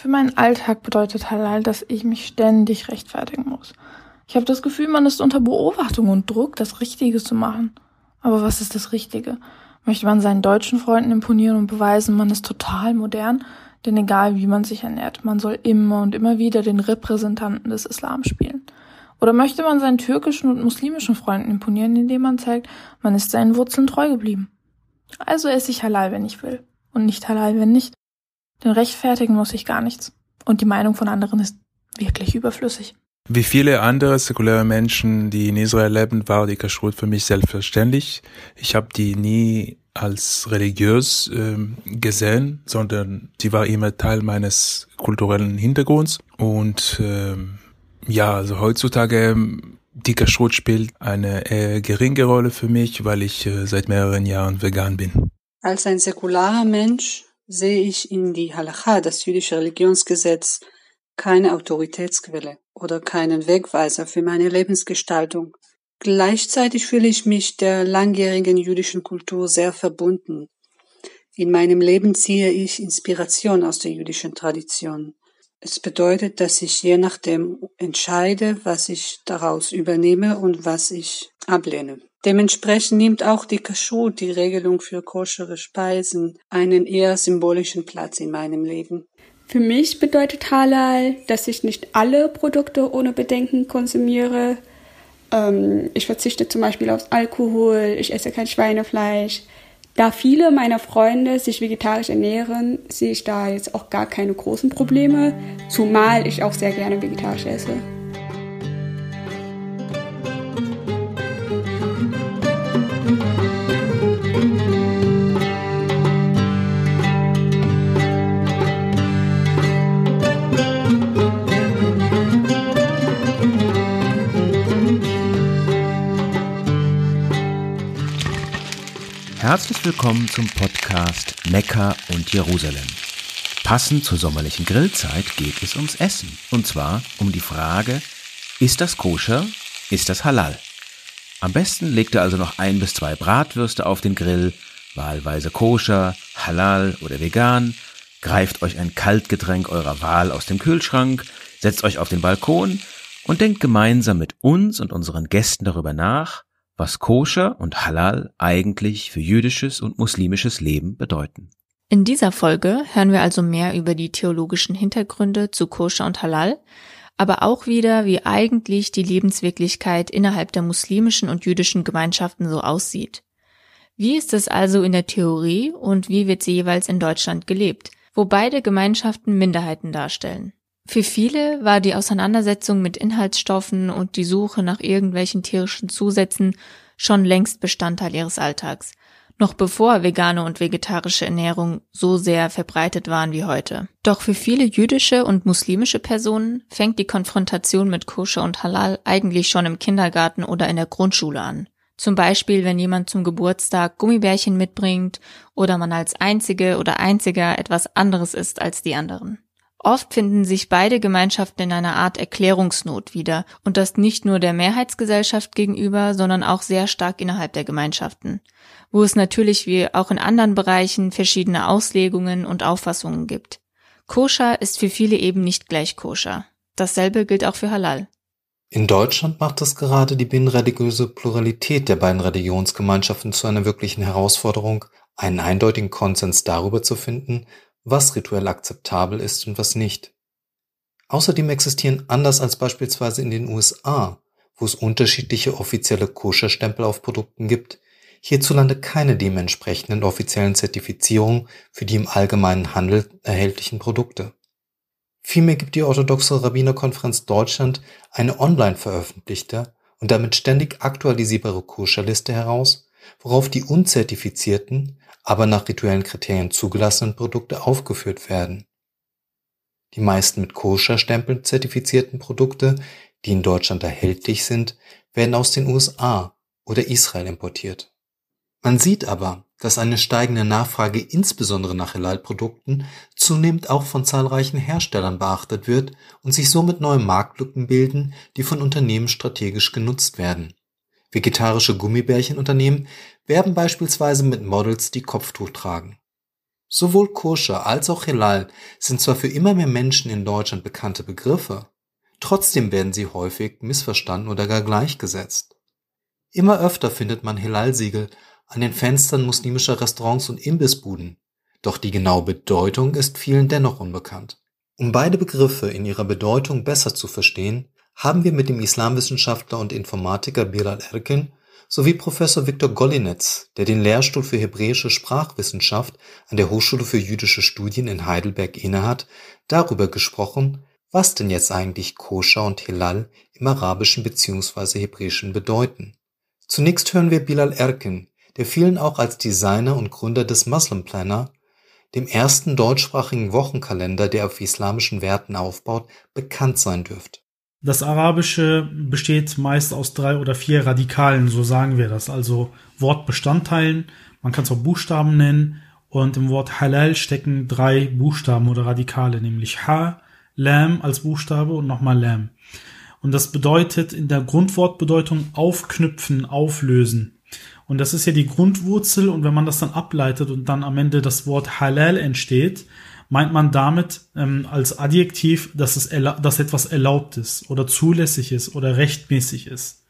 Für meinen Alltag bedeutet Halal, dass ich mich ständig rechtfertigen muss. Ich habe das Gefühl, man ist unter Beobachtung und Druck, das Richtige zu machen. Aber was ist das Richtige? Möchte man seinen deutschen Freunden imponieren und beweisen, man ist total modern? Denn egal wie man sich ernährt, man soll immer und immer wieder den Repräsentanten des Islam spielen. Oder möchte man seinen türkischen und muslimischen Freunden imponieren, indem man zeigt, man ist seinen Wurzeln treu geblieben? Also esse ich halal, wenn ich will. Und nicht halal, wenn nicht. Denn rechtfertigen muss ich gar nichts. Und die Meinung von anderen ist wirklich überflüssig. Wie viele andere säkuläre Menschen, die in Israel leben, war die Kashrut für mich selbstverständlich. Ich habe die nie als religiös ähm, gesehen, sondern sie war immer Teil meines kulturellen Hintergrunds. Und ähm, ja, also heutzutage die Kashrut spielt eine eher geringe Rolle für mich, weil ich äh, seit mehreren Jahren vegan bin. Als ein säkularer Mensch sehe ich in die Halacha, das jüdische Religionsgesetz, keine Autoritätsquelle oder keinen Wegweiser für meine Lebensgestaltung. Gleichzeitig fühle ich mich der langjährigen jüdischen Kultur sehr verbunden. In meinem Leben ziehe ich Inspiration aus der jüdischen Tradition. Es bedeutet, dass ich je nachdem entscheide, was ich daraus übernehme und was ich ablehne. Dementsprechend nimmt auch die Kashrut, die Regelung für koschere Speisen, einen eher symbolischen Platz in meinem Leben. Für mich bedeutet Halal, dass ich nicht alle Produkte ohne Bedenken konsumiere. Ähm, ich verzichte zum Beispiel auf Alkohol, ich esse kein Schweinefleisch, da viele meiner Freunde sich vegetarisch ernähren, sehe ich da jetzt auch gar keine großen Probleme, zumal ich auch sehr gerne vegetarisch esse. Herzlich willkommen zum Podcast Mekka und Jerusalem. Passend zur sommerlichen Grillzeit geht es ums Essen. Und zwar um die Frage, ist das koscher? Ist das halal? Am besten legt ihr also noch ein bis zwei Bratwürste auf den Grill, wahlweise koscher, halal oder vegan, greift euch ein Kaltgetränk eurer Wahl aus dem Kühlschrank, setzt euch auf den Balkon und denkt gemeinsam mit uns und unseren Gästen darüber nach, was Koscher und Halal eigentlich für jüdisches und muslimisches Leben bedeuten. In dieser Folge hören wir also mehr über die theologischen Hintergründe zu Koscher und Halal, aber auch wieder, wie eigentlich die Lebenswirklichkeit innerhalb der muslimischen und jüdischen Gemeinschaften so aussieht. Wie ist es also in der Theorie und wie wird sie jeweils in Deutschland gelebt, wo beide Gemeinschaften Minderheiten darstellen? Für viele war die Auseinandersetzung mit Inhaltsstoffen und die Suche nach irgendwelchen tierischen Zusätzen schon längst Bestandteil ihres Alltags, noch bevor vegane und vegetarische Ernährung so sehr verbreitet waren wie heute. Doch für viele jüdische und muslimische Personen fängt die Konfrontation mit Koscher und Halal eigentlich schon im Kindergarten oder in der Grundschule an. Zum Beispiel, wenn jemand zum Geburtstag Gummibärchen mitbringt oder man als Einzige oder Einziger etwas anderes isst als die anderen. Oft finden sich beide Gemeinschaften in einer Art Erklärungsnot wieder, und das nicht nur der Mehrheitsgesellschaft gegenüber, sondern auch sehr stark innerhalb der Gemeinschaften, wo es natürlich wie auch in anderen Bereichen verschiedene Auslegungen und Auffassungen gibt. Koscher ist für viele eben nicht gleich koscher. Dasselbe gilt auch für Halal. In Deutschland macht es gerade die binnenreligiöse Pluralität der beiden Religionsgemeinschaften zu einer wirklichen Herausforderung, einen eindeutigen Konsens darüber zu finden, was rituell akzeptabel ist und was nicht. Außerdem existieren anders als beispielsweise in den USA, wo es unterschiedliche offizielle Koscherstempel auf Produkten gibt, hierzulande keine dementsprechenden offiziellen Zertifizierungen für die im allgemeinen Handel erhältlichen Produkte. Vielmehr gibt die orthodoxe Rabbinerkonferenz Deutschland eine online veröffentlichte und damit ständig aktualisierbare Koscherliste heraus, worauf die unzertifizierten, aber nach rituellen Kriterien zugelassenen Produkte aufgeführt werden. Die meisten mit Koscher-Stempeln zertifizierten Produkte, die in Deutschland erhältlich sind, werden aus den USA oder Israel importiert. Man sieht aber, dass eine steigende Nachfrage insbesondere nach Halal-Produkten zunehmend auch von zahlreichen Herstellern beachtet wird und sich somit neue Marktlücken bilden, die von Unternehmen strategisch genutzt werden. Vegetarische Gummibärchenunternehmen werben beispielsweise mit Models, die Kopftuch tragen. Sowohl Koscher als auch Halal sind zwar für immer mehr Menschen in Deutschland bekannte Begriffe, trotzdem werden sie häufig missverstanden oder gar gleichgesetzt. Immer öfter findet man Halal-Siegel an den Fenstern muslimischer Restaurants und Imbissbuden, doch die genaue Bedeutung ist vielen dennoch unbekannt. Um beide Begriffe in ihrer Bedeutung besser zu verstehen, haben wir mit dem Islamwissenschaftler und Informatiker Bilal Erkin sowie Professor Viktor Golinetz, der den Lehrstuhl für hebräische Sprachwissenschaft an der Hochschule für jüdische Studien in Heidelberg innehat, darüber gesprochen, was denn jetzt eigentlich Koscher und Hilal im Arabischen bzw. Hebräischen bedeuten. Zunächst hören wir Bilal Erkin, der vielen auch als Designer und Gründer des Muslim Planner dem ersten deutschsprachigen Wochenkalender, der auf islamischen Werten aufbaut, bekannt sein dürfte. Das Arabische besteht meist aus drei oder vier Radikalen, so sagen wir das, also Wortbestandteilen, man kann es auch Buchstaben nennen, und im Wort Halal stecken drei Buchstaben oder Radikale, nämlich Ha, Lam als Buchstabe und nochmal Lam. Und das bedeutet in der Grundwortbedeutung aufknüpfen, auflösen. Und das ist ja die Grundwurzel und wenn man das dann ableitet und dann am Ende das Wort Halal entsteht, meint man damit ähm, als Adjektiv, dass es dass etwas erlaubt ist oder zulässig ist oder rechtmäßig ist.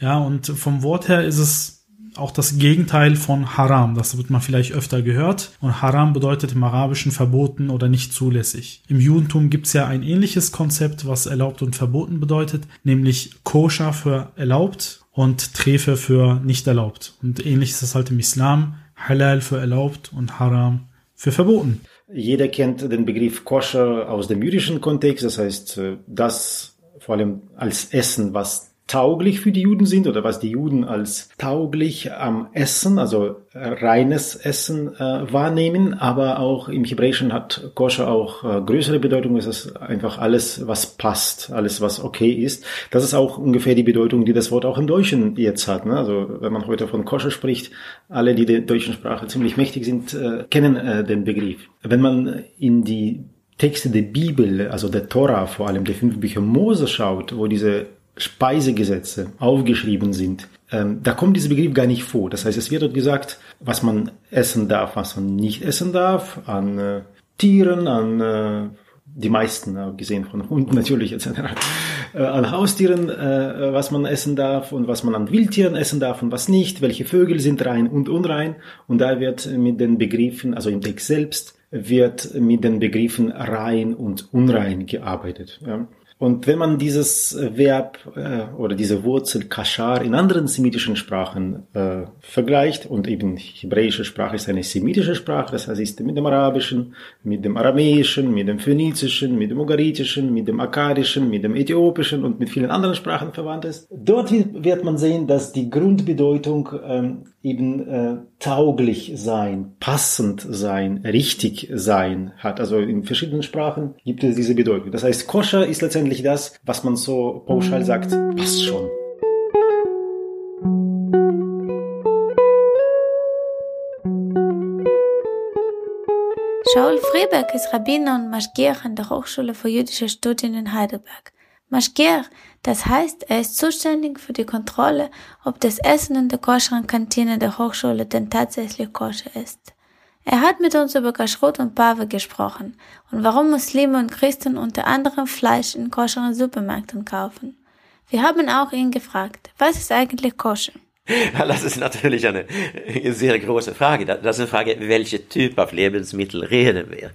Ja, und vom Wort her ist es auch das Gegenteil von Haram. Das wird man vielleicht öfter gehört. Und Haram bedeutet im Arabischen verboten oder nicht zulässig. Im Judentum gibt es ja ein ähnliches Konzept, was erlaubt und verboten bedeutet, nämlich koscher für erlaubt und Trefe für nicht erlaubt. Und ähnlich ist es halt im Islam. Halal für erlaubt und Haram für verboten. Jeder kennt den Begriff Koscher aus dem jüdischen Kontext, das heißt, äh, das vor allem als Essen, was tauglich für die Juden sind oder was die Juden als tauglich am Essen, also äh, reines Essen äh, wahrnehmen, aber auch im Hebräischen hat Koscher auch äh, größere Bedeutung. Es ist einfach alles, was passt, alles, was okay ist. Das ist auch ungefähr die Bedeutung, die das Wort auch im Deutschen jetzt hat. Ne? Also wenn man heute von Koscher spricht, alle, die der deutschen Sprache ziemlich mächtig sind, äh, kennen äh, den Begriff. Wenn man in die Texte der Bibel, also der Tora, vor allem der fünf Bücher Mose schaut, wo diese Speisegesetze aufgeschrieben sind, ähm, da kommt dieser Begriff gar nicht vor. Das heißt, es wird dort gesagt, was man essen darf, was man nicht essen darf, an äh, Tieren, an äh, die meisten, äh, gesehen von Hunden natürlich etc., äh, an Haustieren, äh, was man essen darf und was man an Wildtieren essen darf und was nicht, welche Vögel sind rein und unrein. Und da wird mit den Begriffen, also im Text selbst, wird mit den Begriffen rein und unrein gearbeitet. Ja. Und wenn man dieses Verb äh, oder diese Wurzel Kashar in anderen semitischen Sprachen äh, vergleicht, und eben hebräische Sprache ist eine semitische Sprache, das heißt, ist mit dem Arabischen, mit dem Aramäischen, mit dem Phönizischen, mit dem Ugaritischen, mit dem Akkadischen, mit dem Äthiopischen und mit vielen anderen Sprachen verwandt ist. Dort wird man sehen, dass die Grundbedeutung ähm, eben äh, tauglich sein, passend sein, richtig sein hat. Also in verschiedenen Sprachen gibt es diese Bedeutung. Das heißt, koscher ist letztendlich das, was man so pauschal sagt, passt schon. Shaul Freberg ist Rabbiner und Maschgiach an der Hochschule für jüdische Studien in Heidelberg. Maschgiach, das heißt, er ist zuständig für die Kontrolle, ob das Essen in der koscheren Kantine der Hochschule denn tatsächlich koscher ist. Er hat mit uns über Kashrut und Pave gesprochen und warum Muslime und Christen unter anderem Fleisch in koscheren Supermärkten kaufen. Wir haben auch ihn gefragt, was ist eigentlich koscher? Das ist natürlich eine sehr große Frage. Das ist eine Frage, welche Typ auf Lebensmittel reden wir.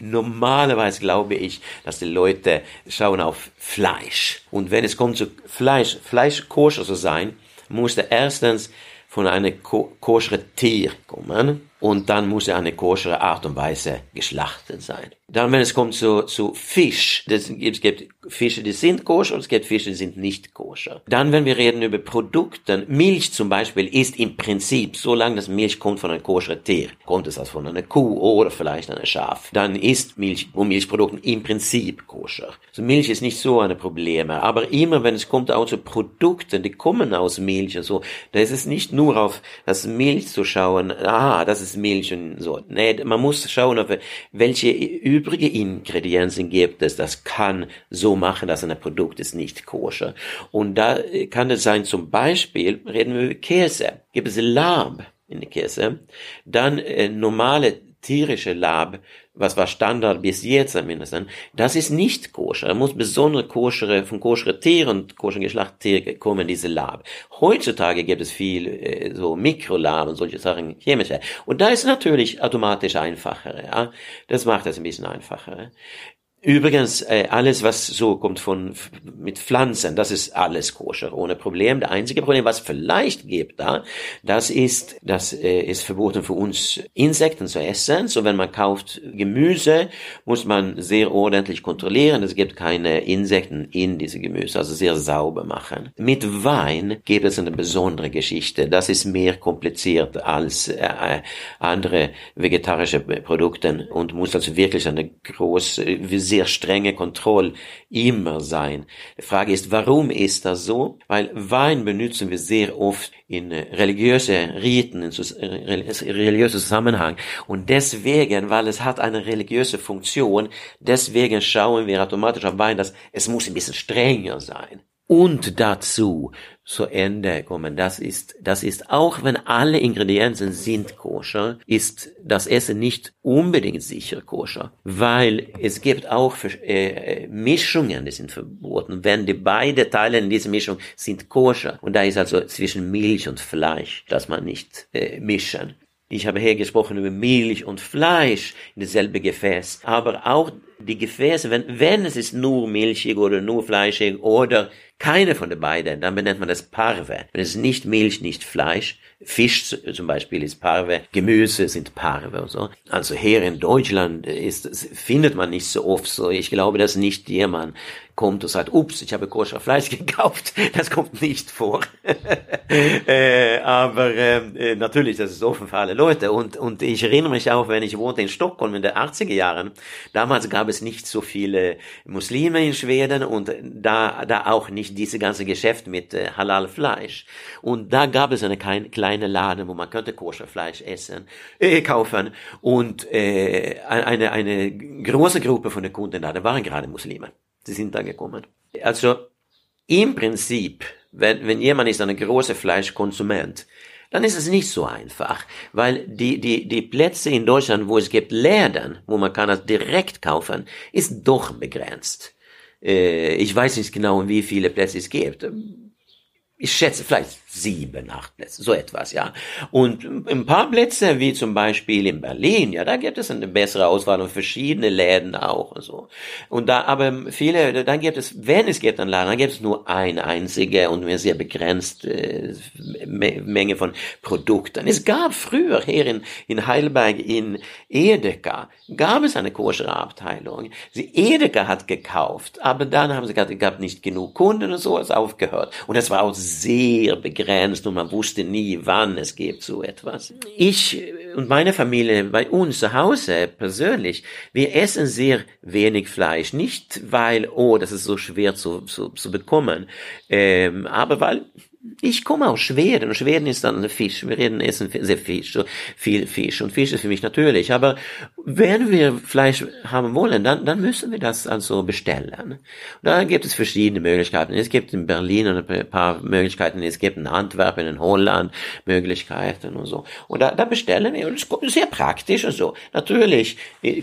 Normalerweise glaube ich, dass die Leute schauen auf Fleisch. Und wenn es kommt zu Fleisch, Fleisch koscher zu sein, muss er erstens von einem ko koscheren Tier kommen und dann muss er eine koschere Art und Weise geschlachtet sein. Dann, wenn es kommt zu, zu Fisch, das, es gibt Fische, die sind koscher und es gibt Fische, die sind nicht koscher. Dann, wenn wir reden über Produkte, Milch zum Beispiel ist im Prinzip, solange das Milch kommt von einem koscheren Tier, kommt es also von einer Kuh oder vielleicht einer Schaf, dann ist Milch und Milchprodukten im Prinzip koscher. Also Milch ist nicht so ein Problem, aber immer, wenn es kommt auch zu Produkten, die kommen aus Milch und so, da ist es nicht nur auf das Milch zu schauen, ah, das ist Milch und so. Nee, man muss schauen, auf welche übrige Ingredienzen gibt es, das kann so machen, dass ein Produkt ist nicht koscher. Und da kann es sein, zum Beispiel, reden wir über Käse. Gibt es Lamm in der Käse, dann äh, normale tierische Lab, was war Standard bis jetzt zumindest, das ist nicht koscher. Da muss besondere koschere, von koschere Tieren und koschere Geschlachttiere kommen diese Lab. Heutzutage gibt es viel äh, so Mikrolab und solche Sachen, chemische. Und da ist natürlich automatisch einfacher. Ja? Das macht es ein bisschen einfacher. Übrigens, äh, alles, was so kommt von mit Pflanzen, das ist alles koscher, ohne Problem. Der einzige Problem, was vielleicht gibt da, das ist, das äh, ist verboten für uns, Insekten zu essen. So, wenn man kauft Gemüse, muss man sehr ordentlich kontrollieren. Es gibt keine Insekten in diese Gemüse, also sehr sauber machen. Mit Wein gibt es eine besondere Geschichte. Das ist mehr kompliziert als äh, andere vegetarische Produkte und muss also wirklich eine große sehr strenge Kontrolle immer sein. Die Frage ist, warum ist das so? Weil Wein benutzen wir sehr oft in äh, religiöse Riten, in religiöse Zusammenhang. Und deswegen, weil es hat eine religiöse Funktion, deswegen schauen wir automatisch auf Wein, dass es muss ein bisschen strenger sein. Und dazu zu Ende kommen. Das ist, das ist auch wenn alle Ingredienzen sind koscher, ist das Essen nicht unbedingt sicher koscher, weil es gibt auch äh, Mischungen, die sind verboten. Wenn die beide Teile in dieser Mischung sind koscher und da ist also zwischen Milch und Fleisch, dass man nicht äh, mischen. Ich habe hier gesprochen über Milch und Fleisch in dasselbe Gefäß, aber auch die Gefäße, wenn, wenn es ist nur milchig oder nur fleischig oder keine von den beiden, dann benennt man das Parve. Wenn es nicht Milch, nicht Fleisch, Fisch zum Beispiel ist Parve, Gemüse sind Parve und so. Also hier in Deutschland ist, findet man nicht so oft so. Ich glaube, dass nicht jemand kommt und sagt, ups, ich habe koscher Fleisch gekauft. Das kommt nicht vor. äh, aber äh, natürlich, das ist offen für alle Leute. Und, und ich erinnere mich auch, wenn ich wohnte in Stockholm in den 80er Jahren, damals gab es nicht so viele Muslime in Schweden und da, da auch nicht diese ganze Geschäft mit äh, Halal-Fleisch. Und da gab es eine kleine Laden, wo man könnte koscher Fleisch essen, äh, kaufen. Und äh, eine, eine große Gruppe von den Kunden da, da waren gerade Muslime. Sie sind da gekommen. Also im Prinzip, wenn, wenn jemand ist ein großer Fleischkonsument, dann ist es nicht so einfach, weil die, die, die Plätze in Deutschland, wo es gibt Läden, wo man kann das direkt kaufen, ist doch begrenzt. Äh, ich weiß nicht genau, wie viele Plätze es gibt ich schätze vielleicht sieben, acht Plätze, so etwas, ja. Und ein paar Plätze, wie zum Beispiel in Berlin, ja, da gibt es eine bessere Auswahl und verschiedene Läden auch und so. Und da, aber viele, dann gibt es, wenn es gibt einen Laden, dann gibt es nur eine einzige und eine sehr begrenzte äh, Menge von Produkten. Es gab früher hier in, in Heidelberg in Edeka, gab es eine koschere Abteilung. Sie Edeka hat gekauft, aber dann haben sie gesagt, es gab nicht genug Kunden und so, ist aufgehört. Und das war auch sehr begrenzt und man wusste nie, wann es gibt so etwas. Ich und meine Familie bei uns zu Hause persönlich, wir essen sehr wenig Fleisch. Nicht weil, oh, das ist so schwer zu, zu, zu bekommen, ähm, aber weil ich komme aus Schweden und Schweden ist dann Fisch. Wir reden essen sehr Fisch, so viel Fisch und Fisch ist für mich natürlich. Aber wenn wir Fleisch haben wollen, dann, dann müssen wir das also bestellen. Da gibt es verschiedene Möglichkeiten. Es gibt in Berlin ein paar Möglichkeiten, es gibt in Antwerpen, in Holland Möglichkeiten und so. Und da, da bestellen wir und es ist sehr praktisch und so. Natürlich,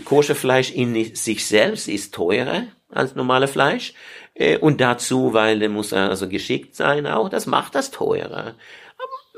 Koscherfleisch in sich selbst ist teurer als normale Fleisch. Äh, und dazu, weil der muss also geschickt sein auch, das macht das teurer.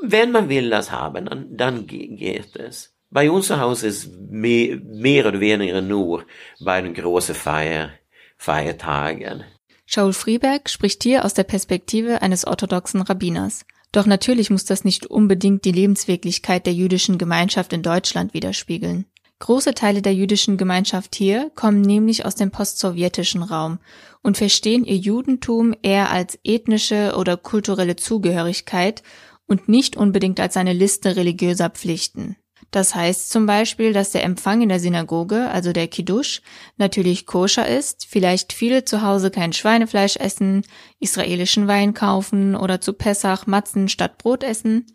Wenn man will das haben, dann, dann geht es. Bei uns zu Hause ist mehr, mehr oder weniger nur bei den großen Feier, Feiertagen. Shaul Frieberg spricht hier aus der Perspektive eines orthodoxen Rabbiners. Doch natürlich muss das nicht unbedingt die Lebenswirklichkeit der jüdischen Gemeinschaft in Deutschland widerspiegeln. Große Teile der jüdischen Gemeinschaft hier kommen nämlich aus dem postsowjetischen Raum und verstehen ihr Judentum eher als ethnische oder kulturelle Zugehörigkeit und nicht unbedingt als eine Liste religiöser Pflichten. Das heißt zum Beispiel, dass der Empfang in der Synagoge, also der Kiddush, natürlich koscher ist, vielleicht viele zu Hause kein Schweinefleisch essen, israelischen Wein kaufen oder zu Pessach Matzen statt Brot essen,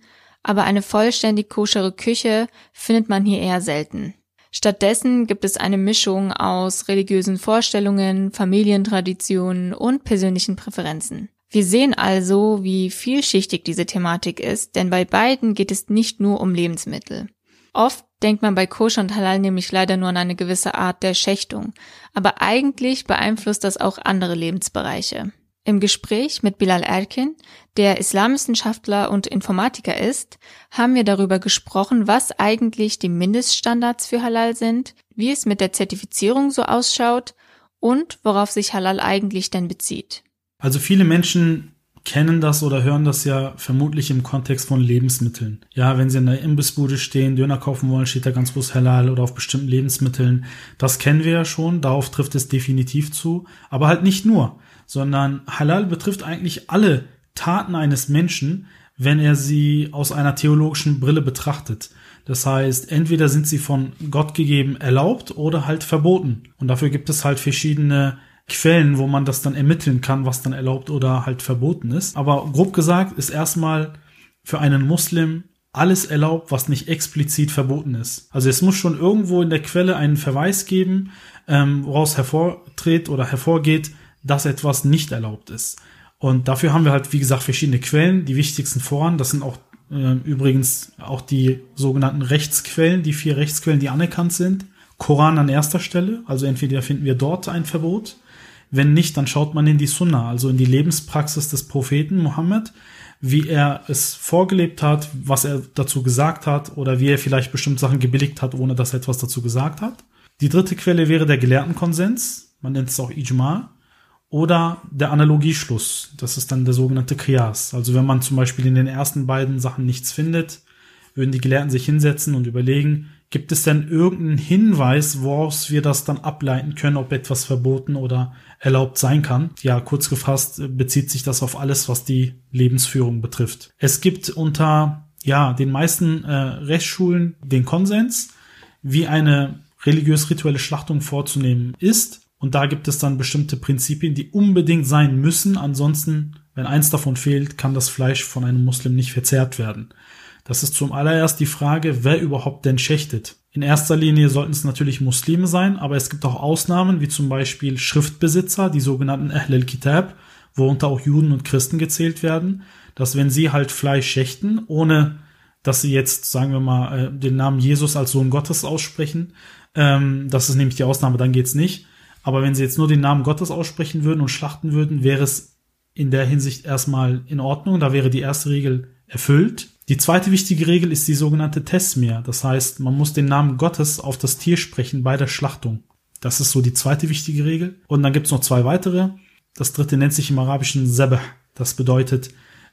aber eine vollständig koschere Küche findet man hier eher selten. Stattdessen gibt es eine Mischung aus religiösen Vorstellungen, Familientraditionen und persönlichen Präferenzen. Wir sehen also, wie vielschichtig diese Thematik ist, denn bei beiden geht es nicht nur um Lebensmittel. Oft denkt man bei Koscher und Halal nämlich leider nur an eine gewisse Art der Schächtung. Aber eigentlich beeinflusst das auch andere Lebensbereiche. Im Gespräch mit Bilal Erkin, der Islamwissenschaftler und Informatiker ist, haben wir darüber gesprochen, was eigentlich die Mindeststandards für Halal sind, wie es mit der Zertifizierung so ausschaut und worauf sich Halal eigentlich denn bezieht. Also viele Menschen kennen das oder hören das ja vermutlich im Kontext von Lebensmitteln. Ja, wenn sie in der Imbissbude stehen, Döner kaufen wollen, steht da ganz bloß Halal oder auf bestimmten Lebensmitteln. Das kennen wir ja schon, darauf trifft es definitiv zu. Aber halt nicht nur, sondern Halal betrifft eigentlich alle Taten eines Menschen, wenn er sie aus einer theologischen Brille betrachtet. Das heißt, entweder sind sie von Gott gegeben erlaubt oder halt verboten. Und dafür gibt es halt verschiedene Quellen, wo man das dann ermitteln kann, was dann erlaubt oder halt verboten ist. Aber grob gesagt ist erstmal für einen Muslim alles erlaubt, was nicht explizit verboten ist. Also es muss schon irgendwo in der Quelle einen Verweis geben, ähm, woraus hervortritt oder hervorgeht, dass etwas nicht erlaubt ist. Und dafür haben wir halt, wie gesagt, verschiedene Quellen. Die wichtigsten voran, das sind auch äh, übrigens auch die sogenannten Rechtsquellen, die vier Rechtsquellen, die anerkannt sind. Koran an erster Stelle, also entweder finden wir dort ein Verbot, wenn nicht, dann schaut man in die Sunna, also in die Lebenspraxis des Propheten Mohammed, wie er es vorgelebt hat, was er dazu gesagt hat oder wie er vielleicht bestimmte Sachen gebilligt hat, ohne dass er etwas dazu gesagt hat. Die dritte Quelle wäre der Gelehrtenkonsens, man nennt es auch Ijma, oder der Analogieschluss, das ist dann der sogenannte Kriyas. Also wenn man zum Beispiel in den ersten beiden Sachen nichts findet, würden die Gelehrten sich hinsetzen und überlegen, gibt es denn irgendeinen Hinweis, woraus wir das dann ableiten können, ob etwas verboten oder erlaubt sein kann. Ja, kurz gefasst bezieht sich das auf alles, was die Lebensführung betrifft. Es gibt unter ja den meisten äh, Rechtsschulen den Konsens, wie eine religiös-rituelle Schlachtung vorzunehmen ist. Und da gibt es dann bestimmte Prinzipien, die unbedingt sein müssen. Ansonsten, wenn eins davon fehlt, kann das Fleisch von einem Muslim nicht verzehrt werden. Das ist zum allererst die Frage, wer überhaupt denn schächtet. In erster Linie sollten es natürlich Muslime sein, aber es gibt auch Ausnahmen, wie zum Beispiel Schriftbesitzer, die sogenannten Ahl al-Kitab, worunter auch Juden und Christen gezählt werden, dass wenn sie halt Fleisch schächten, ohne dass sie jetzt, sagen wir mal, äh, den Namen Jesus als Sohn Gottes aussprechen, ähm, das ist nämlich die Ausnahme, dann geht's nicht. Aber wenn sie jetzt nur den Namen Gottes aussprechen würden und schlachten würden, wäre es in der Hinsicht erstmal in Ordnung. Da wäre die erste Regel erfüllt. Die zweite wichtige Regel ist die sogenannte Tesmir. Das heißt, man muss den Namen Gottes auf das Tier sprechen bei der Schlachtung. Das ist so die zweite wichtige Regel. Und dann gibt's noch zwei weitere. Das dritte nennt sich im Arabischen Zabah. Das bedeutet,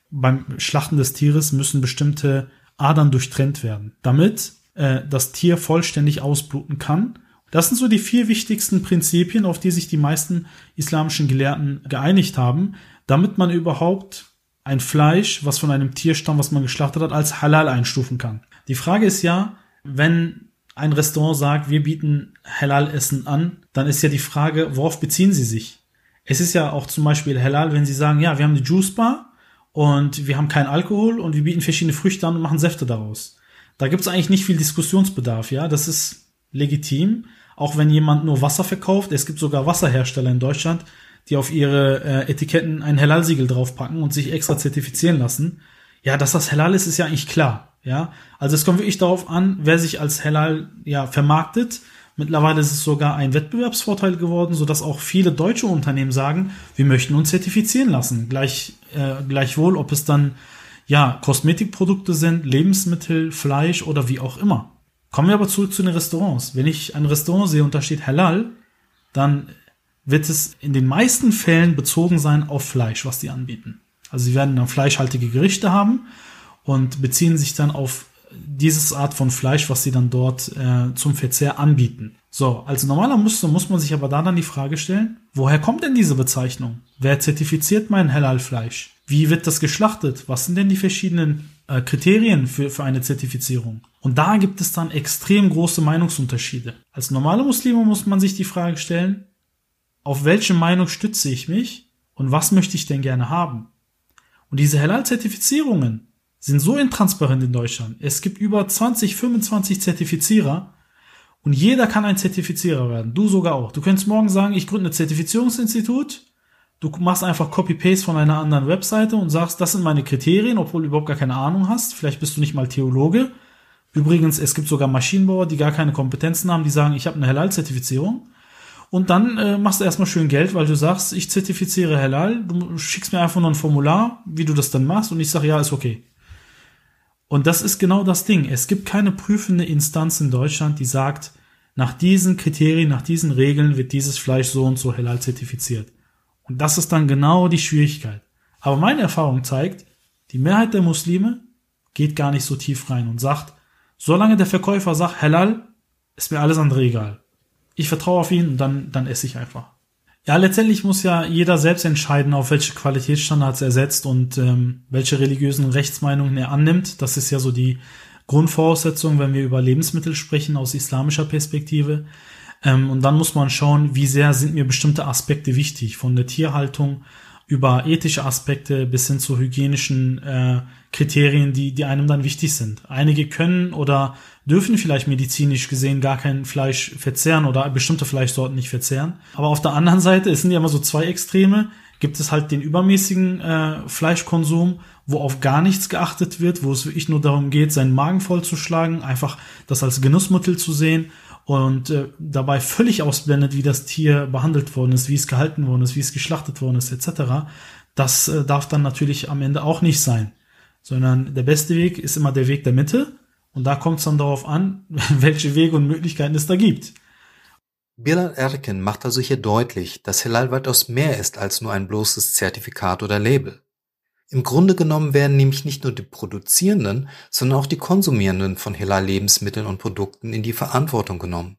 beim Schlachten des Tieres müssen bestimmte Adern durchtrennt werden, damit äh, das Tier vollständig ausbluten kann. Das sind so die vier wichtigsten Prinzipien, auf die sich die meisten islamischen Gelehrten geeinigt haben, damit man überhaupt ein Fleisch, was von einem Tier stammt, was man geschlachtet hat, als halal einstufen kann. Die Frage ist ja, wenn ein Restaurant sagt, wir bieten Halal-Essen an, dann ist ja die Frage, worauf beziehen sie sich? Es ist ja auch zum Beispiel halal, wenn sie sagen, ja, wir haben eine Juice-Bar und wir haben keinen Alkohol und wir bieten verschiedene Früchte an und machen Säfte daraus. Da gibt es eigentlich nicht viel Diskussionsbedarf, ja, das ist legitim. Auch wenn jemand nur Wasser verkauft, es gibt sogar Wasserhersteller in Deutschland, die auf ihre äh, Etiketten ein Halal-Siegel draufpacken und sich extra zertifizieren lassen. Ja, dass das Halal ist, ist ja eigentlich klar. Ja, also es kommt wirklich darauf an, wer sich als Halal ja vermarktet. Mittlerweile ist es sogar ein Wettbewerbsvorteil geworden, so dass auch viele deutsche Unternehmen sagen, wir möchten uns zertifizieren lassen. Gleich, äh, gleichwohl, ob es dann ja Kosmetikprodukte sind, Lebensmittel, Fleisch oder wie auch immer. Kommen wir aber zurück zu den Restaurants. Wenn ich ein Restaurant sehe und da steht Halal, dann wird es in den meisten Fällen bezogen sein auf Fleisch, was sie anbieten. Also sie werden dann fleischhaltige Gerichte haben und beziehen sich dann auf dieses Art von Fleisch, was sie dann dort äh, zum Verzehr anbieten. So, als normaler Muster muss man sich aber da dann die Frage stellen, woher kommt denn diese Bezeichnung? Wer zertifiziert mein Halal-Fleisch? Wie wird das geschlachtet? Was sind denn die verschiedenen äh, Kriterien für, für eine Zertifizierung? Und da gibt es dann extrem große Meinungsunterschiede. Als normale Muslime muss man sich die Frage stellen, auf welche Meinung stütze ich mich und was möchte ich denn gerne haben? Und diese Halal-Zertifizierungen sind so intransparent in Deutschland. Es gibt über 20, 25 Zertifizierer und jeder kann ein Zertifizierer werden. Du sogar auch. Du könntest morgen sagen, ich gründe ein Zertifizierungsinstitut. Du machst einfach Copy-Paste von einer anderen Webseite und sagst, das sind meine Kriterien, obwohl du überhaupt gar keine Ahnung hast. Vielleicht bist du nicht mal Theologe. Übrigens, es gibt sogar Maschinenbauer, die gar keine Kompetenzen haben, die sagen, ich habe eine Halal-Zertifizierung. Und dann äh, machst du erstmal schön Geld, weil du sagst, ich zertifiziere Halal, du schickst mir einfach nur ein Formular, wie du das dann machst, und ich sage, ja, ist okay. Und das ist genau das Ding. Es gibt keine prüfende Instanz in Deutschland, die sagt, nach diesen Kriterien, nach diesen Regeln wird dieses Fleisch so und so halal zertifiziert. Und das ist dann genau die Schwierigkeit. Aber meine Erfahrung zeigt, die Mehrheit der Muslime geht gar nicht so tief rein und sagt, solange der Verkäufer sagt halal, ist mir alles andere egal. Ich vertraue auf ihn und dann, dann esse ich einfach. Ja, letztendlich muss ja jeder selbst entscheiden, auf welche Qualitätsstandards er setzt und ähm, welche religiösen Rechtsmeinungen er annimmt. Das ist ja so die Grundvoraussetzung, wenn wir über Lebensmittel sprechen aus islamischer Perspektive. Ähm, und dann muss man schauen, wie sehr sind mir bestimmte Aspekte wichtig, von der Tierhaltung über ethische Aspekte bis hin zu hygienischen äh, Kriterien, die, die einem dann wichtig sind. Einige können oder dürfen vielleicht medizinisch gesehen gar kein Fleisch verzehren oder bestimmte Fleischsorten nicht verzehren. Aber auf der anderen Seite, es sind ja immer so zwei Extreme, gibt es halt den übermäßigen äh, Fleischkonsum, wo auf gar nichts geachtet wird, wo es wirklich nur darum geht, seinen Magen vollzuschlagen, einfach das als Genussmittel zu sehen und äh, dabei völlig ausblendet, wie das Tier behandelt worden ist, wie es gehalten worden ist, wie es geschlachtet worden ist, etc. Das äh, darf dann natürlich am Ende auch nicht sein, sondern der beste Weg ist immer der Weg der Mitte und da kommt es dann darauf an, welche Wege und Möglichkeiten es da gibt. Bilal Erken macht also hier deutlich, dass Halal weitaus mehr ist als nur ein bloßes Zertifikat oder Label. Im Grunde genommen werden nämlich nicht nur die Produzierenden, sondern auch die Konsumierenden von Halal-Lebensmitteln und Produkten in die Verantwortung genommen.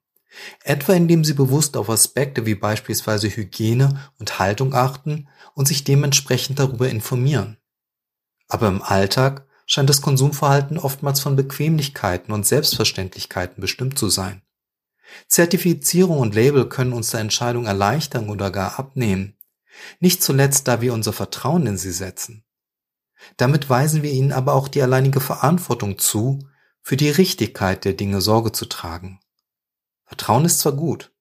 Etwa indem sie bewusst auf Aspekte wie beispielsweise Hygiene und Haltung achten und sich dementsprechend darüber informieren. Aber im Alltag scheint das Konsumverhalten oftmals von Bequemlichkeiten und Selbstverständlichkeiten bestimmt zu sein. Zertifizierung und Label können uns der Entscheidung erleichtern oder gar abnehmen. Nicht zuletzt, da wir unser Vertrauen in sie setzen. Damit weisen wir ihnen aber auch die alleinige Verantwortung zu, für die Richtigkeit der Dinge Sorge zu tragen. Vertrauen ist zwar gut,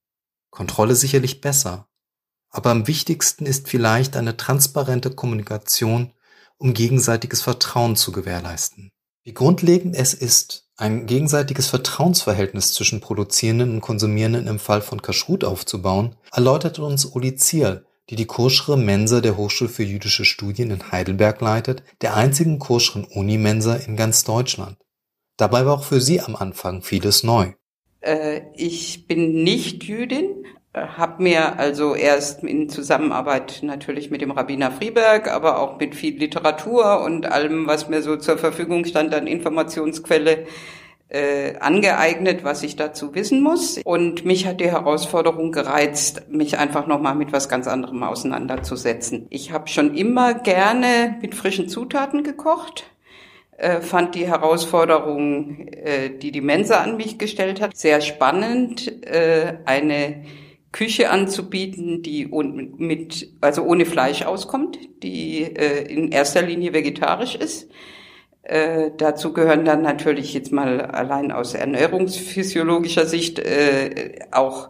Kontrolle sicherlich besser, aber am wichtigsten ist vielleicht eine transparente Kommunikation, um gegenseitiges Vertrauen zu gewährleisten. Wie grundlegend es ist, ein gegenseitiges Vertrauensverhältnis zwischen Produzierenden und Konsumierenden im Fall von Kashrut aufzubauen, erläutert uns Uli Zierl, die die Koschere Mensa der Hochschule für jüdische Studien in Heidelberg leitet, der einzigen koscheren Unimensa in ganz Deutschland. Dabei war auch für sie am Anfang vieles neu. Äh, ich bin nicht Jüdin, habe mir also erst in Zusammenarbeit natürlich mit dem Rabbiner Frieberg, aber auch mit viel Literatur und allem, was mir so zur Verfügung stand an Informationsquelle, äh, angeeignet, was ich dazu wissen muss. Und mich hat die Herausforderung gereizt, mich einfach nochmal mit was ganz anderem auseinanderzusetzen. Ich habe schon immer gerne mit frischen Zutaten gekocht äh, fand die Herausforderung, äh, die die Mensa an mich gestellt hat, sehr spannend, äh, eine Küche anzubieten, die mit, also ohne Fleisch auskommt, die in erster Linie vegetarisch ist. Äh, dazu gehören dann natürlich jetzt mal allein aus ernährungsphysiologischer Sicht äh, auch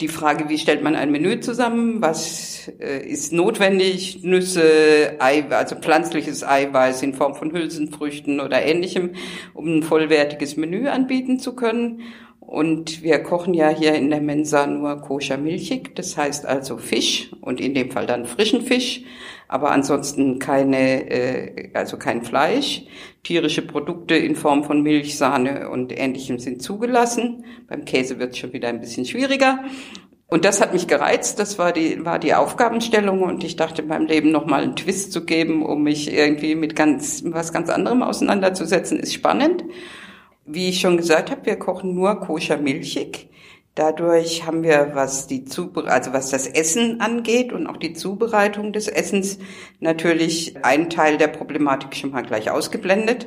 die Frage, wie stellt man ein Menü zusammen, was äh, ist notwendig, Nüsse, Ei, also pflanzliches Eiweiß in Form von Hülsenfrüchten oder ähnlichem, um ein vollwertiges Menü anbieten zu können. Und wir kochen ja hier in der Mensa nur koscher milchig, das heißt also Fisch und in dem Fall dann frischen Fisch aber ansonsten keine, äh, also kein Fleisch. Tierische Produkte in Form von Milch, Sahne und ähnlichem sind zugelassen. Beim Käse wird es schon wieder ein bisschen schwieriger. Und das hat mich gereizt, das war die, war die Aufgabenstellung und ich dachte, meinem Leben nochmal einen Twist zu geben, um mich irgendwie mit ganz, was ganz anderem auseinanderzusetzen, ist spannend. Wie ich schon gesagt habe, wir kochen nur koscher milchig. Dadurch haben wir, was die Zube also was das Essen angeht und auch die Zubereitung des Essens, natürlich einen Teil der Problematik schon mal gleich ausgeblendet.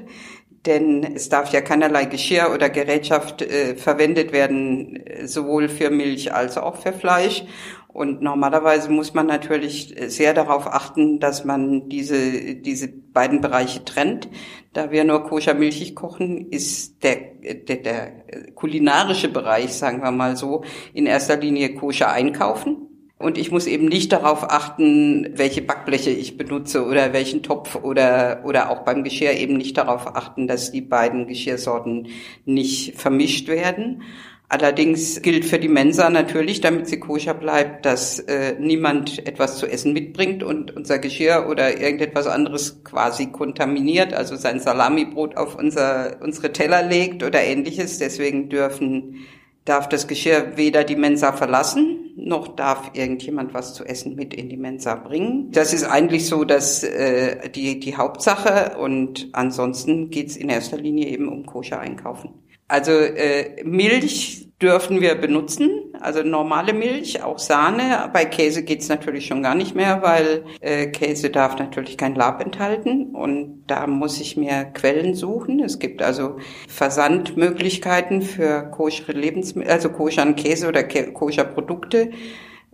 Denn es darf ja keinerlei Geschirr oder Gerätschaft äh, verwendet werden, sowohl für Milch als auch für Fleisch. Und normalerweise muss man natürlich sehr darauf achten, dass man diese, diese beiden Bereiche trennt. Da wir nur koscher milchig kochen, ist der, der, der kulinarische Bereich, sagen wir mal so, in erster Linie koscher einkaufen. Und ich muss eben nicht darauf achten, welche Backbleche ich benutze oder welchen Topf oder, oder auch beim Geschirr eben nicht darauf achten, dass die beiden Geschirrsorten nicht vermischt werden. Allerdings gilt für die Mensa natürlich, damit sie koscher bleibt, dass äh, niemand etwas zu essen mitbringt und unser Geschirr oder irgendetwas anderes quasi kontaminiert, also sein Salamibrot auf unser, unsere Teller legt oder ähnliches. Deswegen dürfen darf das Geschirr weder die Mensa verlassen, noch darf irgendjemand was zu essen mit in die Mensa bringen. Das ist eigentlich so dass äh, die, die Hauptsache und ansonsten geht's in erster Linie eben um koscher einkaufen. Also äh, Milch dürfen wir benutzen, also normale Milch, auch Sahne. Bei Käse geht's natürlich schon gar nicht mehr, weil äh, Käse darf natürlich kein Lab enthalten und da muss ich mir Quellen suchen. Es gibt also Versandmöglichkeiten für koschere Lebensmittel, also koscheren Käse oder koscher Produkte.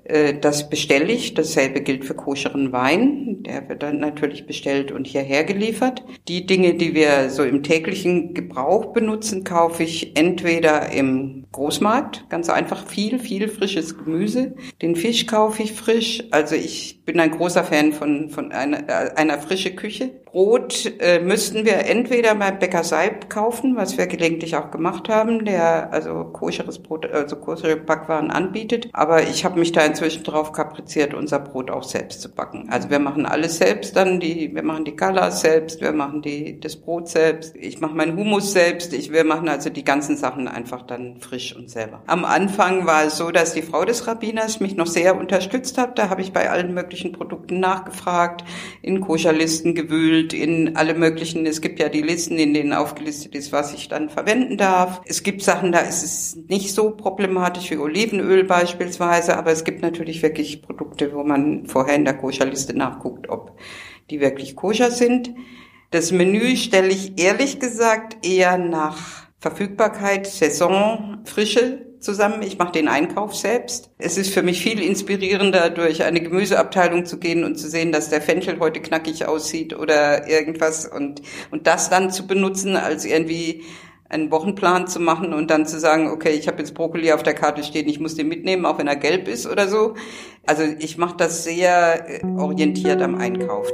Äh, das bestelle ich. Dasselbe gilt für koscheren Wein. Der wird dann natürlich bestellt und hierher geliefert. Die Dinge, die wir so im täglichen Gebrauch benutzen, kaufe ich entweder im Großmarkt, ganz einfach viel, viel frisches Gemüse. Den Fisch kaufe ich frisch. Also ich bin ein großer Fan von, von einer, äh, einer frische Küche. Brot äh, müssten wir entweder bei Bäcker Seib kaufen, was wir gelegentlich auch gemacht haben, der also koscheres Brot, also koschere Backwaren anbietet. Aber ich habe mich da inzwischen drauf kapriziert, unser Brot auch selbst zu backen. Also wir machen alles selbst dann, die, wir machen die Galas selbst, wir machen die, das Brot selbst, ich mache meinen Hummus selbst, ich, wir machen also die ganzen Sachen einfach dann frisch und selber. Am Anfang war es so, dass die Frau des Rabbiners mich noch sehr unterstützt hat. Da habe ich bei allen möglichen Produkten nachgefragt, in Koscherlisten gewühlt, in alle möglichen, es gibt ja die Listen, in denen aufgelistet ist, was ich dann verwenden darf. Es gibt Sachen, da ist es nicht so problematisch wie Olivenöl beispielsweise, aber es gibt natürlich wirklich Produkte, wo man vorher in der Koscherliste nachguckt, ob die wirklich koscher sind. Das Menü stelle ich ehrlich gesagt eher nach Verfügbarkeit, Saison, Frische zusammen. Ich mache den Einkauf selbst. Es ist für mich viel inspirierender, durch eine Gemüseabteilung zu gehen und zu sehen, dass der Fenchel heute knackig aussieht oder irgendwas und, und das dann zu benutzen, als irgendwie einen Wochenplan zu machen und dann zu sagen, okay, ich habe jetzt Brokkoli auf der Karte stehen, ich muss den mitnehmen, auch wenn er gelb ist oder so. Also ich mache das sehr äh, orientiert am Einkauf.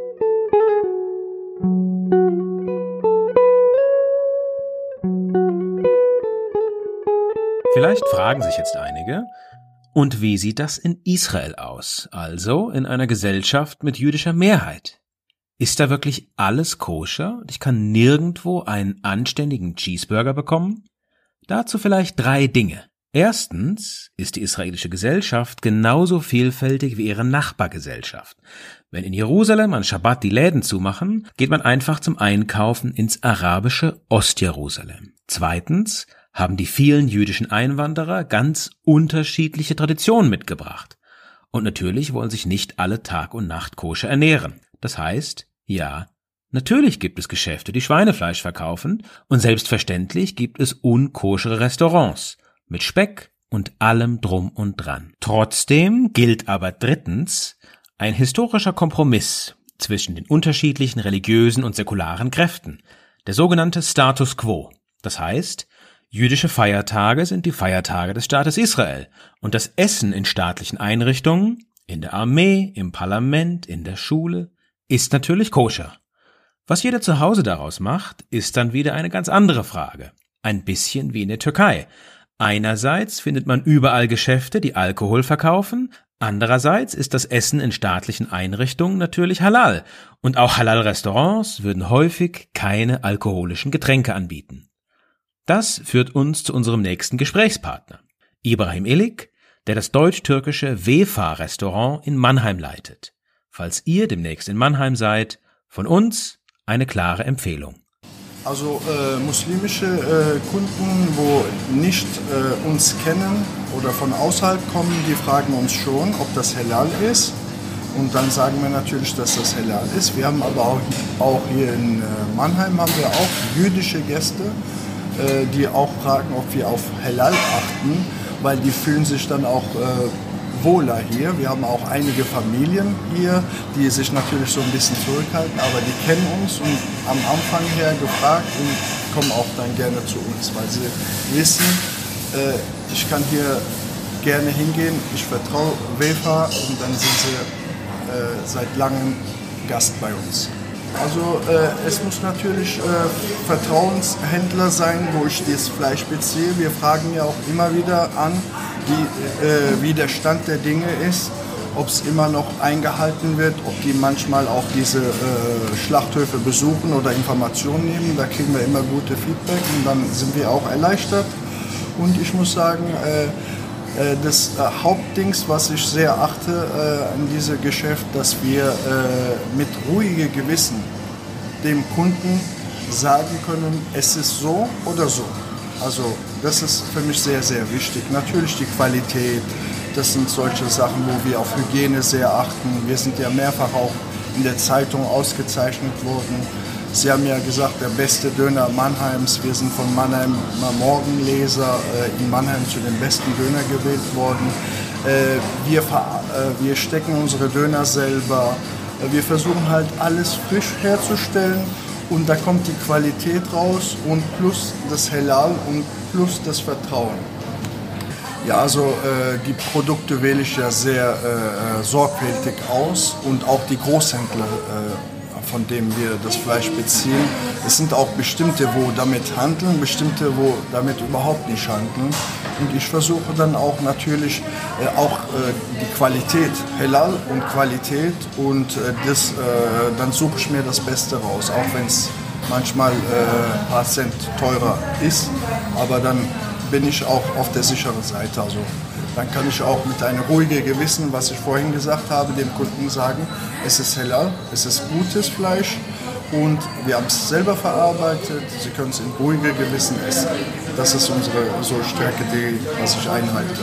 Vielleicht fragen sich jetzt einige, und wie sieht das in Israel aus, also in einer Gesellschaft mit jüdischer Mehrheit? Ist da wirklich alles koscher ich kann nirgendwo einen anständigen Cheeseburger bekommen? Dazu vielleicht drei Dinge. Erstens ist die israelische Gesellschaft genauso vielfältig wie ihre Nachbargesellschaft. Wenn in Jerusalem an Schabbat die Läden zumachen, geht man einfach zum Einkaufen ins arabische Ostjerusalem. Zweitens haben die vielen jüdischen Einwanderer ganz unterschiedliche Traditionen mitgebracht. Und natürlich wollen sich nicht alle Tag und Nacht koscher ernähren. Das heißt, ja, natürlich gibt es Geschäfte, die Schweinefleisch verkaufen, und selbstverständlich gibt es unkoschere Restaurants mit Speck und allem drum und dran. Trotzdem gilt aber drittens ein historischer Kompromiss zwischen den unterschiedlichen religiösen und säkularen Kräften, der sogenannte Status quo. Das heißt, jüdische Feiertage sind die Feiertage des Staates Israel und das Essen in staatlichen Einrichtungen, in der Armee, im Parlament, in der Schule, ist natürlich koscher. Was jeder zu Hause daraus macht, ist dann wieder eine ganz andere Frage. Ein bisschen wie in der Türkei. Einerseits findet man überall Geschäfte, die Alkohol verkaufen, andererseits ist das Essen in staatlichen Einrichtungen natürlich halal, und auch Halal-Restaurants würden häufig keine alkoholischen Getränke anbieten. Das führt uns zu unserem nächsten Gesprächspartner, Ibrahim Ilik, der das deutsch-türkische Wefa-Restaurant in Mannheim leitet. Falls ihr demnächst in Mannheim seid, von uns eine klare Empfehlung. Also äh, muslimische äh, Kunden, wo nicht äh, uns kennen oder von außerhalb kommen, die fragen uns schon, ob das halal ist. Und dann sagen wir natürlich, dass das halal ist. Wir haben aber auch, auch hier in äh, Mannheim haben wir auch jüdische Gäste, äh, die auch fragen, ob wir auf halal achten, weil die fühlen sich dann auch äh, wohler hier. Wir haben auch einige Familien hier, die sich natürlich so ein bisschen zurückhalten, aber die kennen uns und am Anfang her gefragt und kommen auch dann gerne zu uns, weil sie wissen, äh, ich kann hier gerne hingehen. Ich vertraue Wefa und dann sind sie äh, seit langem Gast bei uns. Also äh, es muss natürlich äh, Vertrauenshändler sein, wo ich das Fleisch beziehe. Wir fragen ja auch immer wieder an, wie, äh, wie der Stand der Dinge ist, ob es immer noch eingehalten wird, ob die manchmal auch diese äh, Schlachthöfe besuchen oder Informationen nehmen. Da kriegen wir immer gute Feedback und dann sind wir auch erleichtert. Und ich muss sagen, äh, äh, das äh, Hauptdings, was ich sehr achte äh, an diesem Geschäft, dass wir mit ruhigem Gewissen dem Kunden sagen können, es ist so oder so. Also das ist für mich sehr, sehr wichtig. Natürlich die Qualität, das sind solche Sachen, wo wir auf Hygiene sehr achten. Wir sind ja mehrfach auch in der Zeitung ausgezeichnet worden Sie haben ja gesagt, der beste Döner Mannheims. Wir sind von Mannheim Morgenleser äh, in Mannheim zu den besten Döner gewählt worden. Äh, wir, äh, wir stecken unsere Döner selber. Wir versuchen halt alles frisch herzustellen und da kommt die Qualität raus und plus das Halal und plus das Vertrauen. Ja, also äh, die Produkte wähle ich ja sehr äh, sorgfältig aus und auch die Großhändler äh, von dem wir das Fleisch beziehen. Es sind auch bestimmte, wo damit handeln, bestimmte, wo damit überhaupt nicht handeln. Und ich versuche dann auch natürlich äh, auch äh, die Qualität, Halal und Qualität und äh, das, äh, dann suche ich mir das Beste raus, auch wenn es manchmal äh, ein paar Cent teurer ist, aber dann bin ich auch auf der sicheren Seite. Also dann kann ich auch mit einem ruhigen Gewissen, was ich vorhin gesagt habe, dem Kunden sagen, es ist halal, es ist gutes Fleisch und wir haben es selber verarbeitet, sie können es in ruhiger Gewissen essen. Das ist unsere so Stärke, die, was ich einhalte.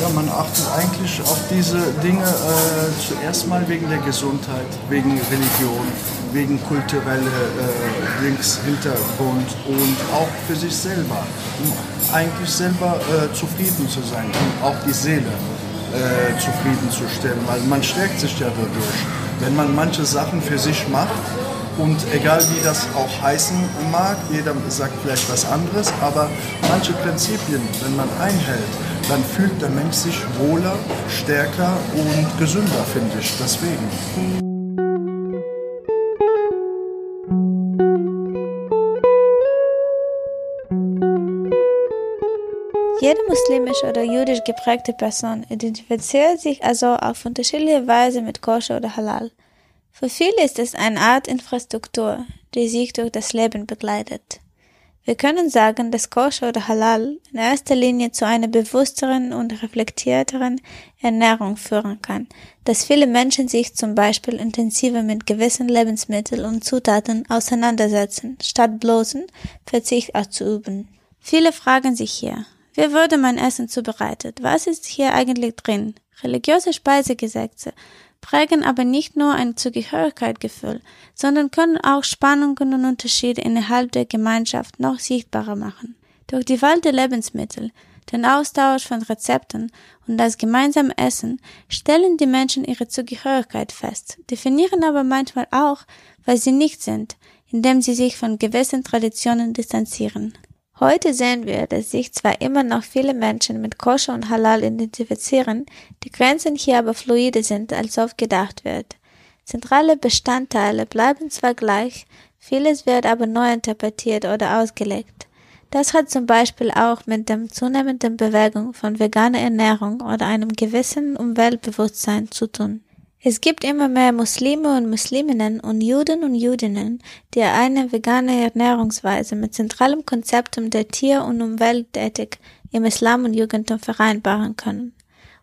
Ja, man achtet eigentlich auf diese Dinge äh, zuerst mal wegen der Gesundheit, wegen Religion, wegen kulturelle äh, Links, und auch für sich selber, um eigentlich selber äh, zufrieden zu sein und auch die Seele äh, zufriedenzustellen, weil man stärkt sich ja dadurch. Wenn man manche Sachen für sich macht und egal wie das auch heißen mag, jeder sagt vielleicht was anderes, aber manche Prinzipien, wenn man einhält, dann fühlt der Mensch sich wohler, stärker und gesünder, finde ich. Deswegen. Jede muslimisch oder jüdisch geprägte Person identifiziert sich also auf unterschiedliche Weise mit Koscher oder Halal. Für viele ist es eine Art Infrastruktur, die sich durch das Leben begleitet. Wir können sagen, dass Koscher oder Halal in erster Linie zu einer bewussteren und reflektierteren Ernährung führen kann, dass viele Menschen sich zum Beispiel intensiver mit gewissen Lebensmitteln und Zutaten auseinandersetzen, statt bloßen Verzicht auszuüben. Viele fragen sich hier, wie wurde mein Essen zubereitet? Was ist hier eigentlich drin? Religiöse Speisegesetze prägen aber nicht nur ein Zugehörigkeitsgefühl, sondern können auch Spannungen und Unterschiede innerhalb der Gemeinschaft noch sichtbarer machen. Durch die Wahl der Lebensmittel, den Austausch von Rezepten und das gemeinsame Essen stellen die Menschen ihre Zugehörigkeit fest, definieren aber manchmal auch, was sie nicht sind, indem sie sich von gewissen Traditionen distanzieren. Heute sehen wir, dass sich zwar immer noch viele Menschen mit Koscher und Halal identifizieren, die Grenzen hier aber fluide sind, als oft gedacht wird. Zentrale Bestandteile bleiben zwar gleich, vieles wird aber neu interpretiert oder ausgelegt. Das hat zum Beispiel auch mit der zunehmenden Bewegung von veganer Ernährung oder einem gewissen Umweltbewusstsein zu tun. Es gibt immer mehr Muslime und Musliminnen und Juden und Judinnen, die eine vegane Ernährungsweise mit zentralem Konzepten der Tier- und Umweltethik im Islam und Judentum vereinbaren können.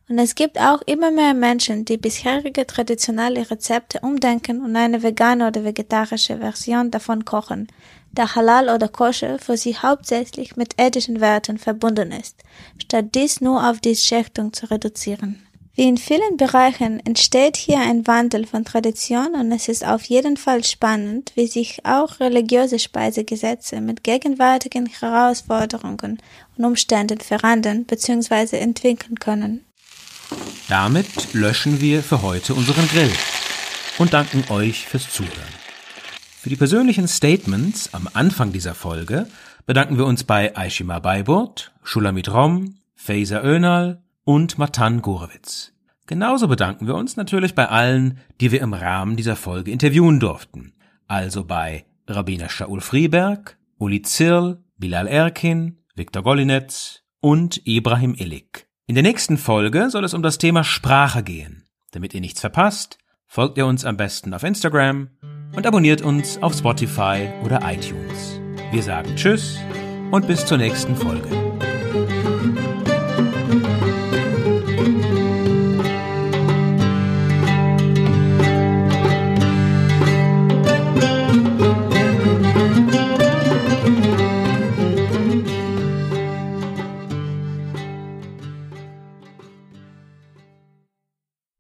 Und es gibt auch immer mehr Menschen, die bisherige traditionelle Rezepte umdenken und eine vegane oder vegetarische Version davon kochen, da Halal oder Koscher für sie hauptsächlich mit ethischen Werten verbunden ist, statt dies nur auf die Schächtung zu reduzieren. In vielen Bereichen entsteht hier ein Wandel von Tradition und es ist auf jeden Fall spannend, wie sich auch religiöse Speisegesetze mit gegenwärtigen Herausforderungen und Umständen verändern bzw. entwickeln können. Damit löschen wir für heute unseren Grill und danken euch fürs Zuhören. Für die persönlichen Statements am Anfang dieser Folge bedanken wir uns bei Aishima Beiburt, Shulamit Rom, Faser Önal und Matan Gorewitz. Genauso bedanken wir uns natürlich bei allen, die wir im Rahmen dieser Folge interviewen durften. Also bei Rabbiner Shaul Frieberg, Uli Zirl, Bilal Erkin, Viktor Golinetz und Ibrahim Illik. In der nächsten Folge soll es um das Thema Sprache gehen. Damit ihr nichts verpasst, folgt ihr uns am besten auf Instagram und abonniert uns auf Spotify oder iTunes. Wir sagen Tschüss und bis zur nächsten Folge.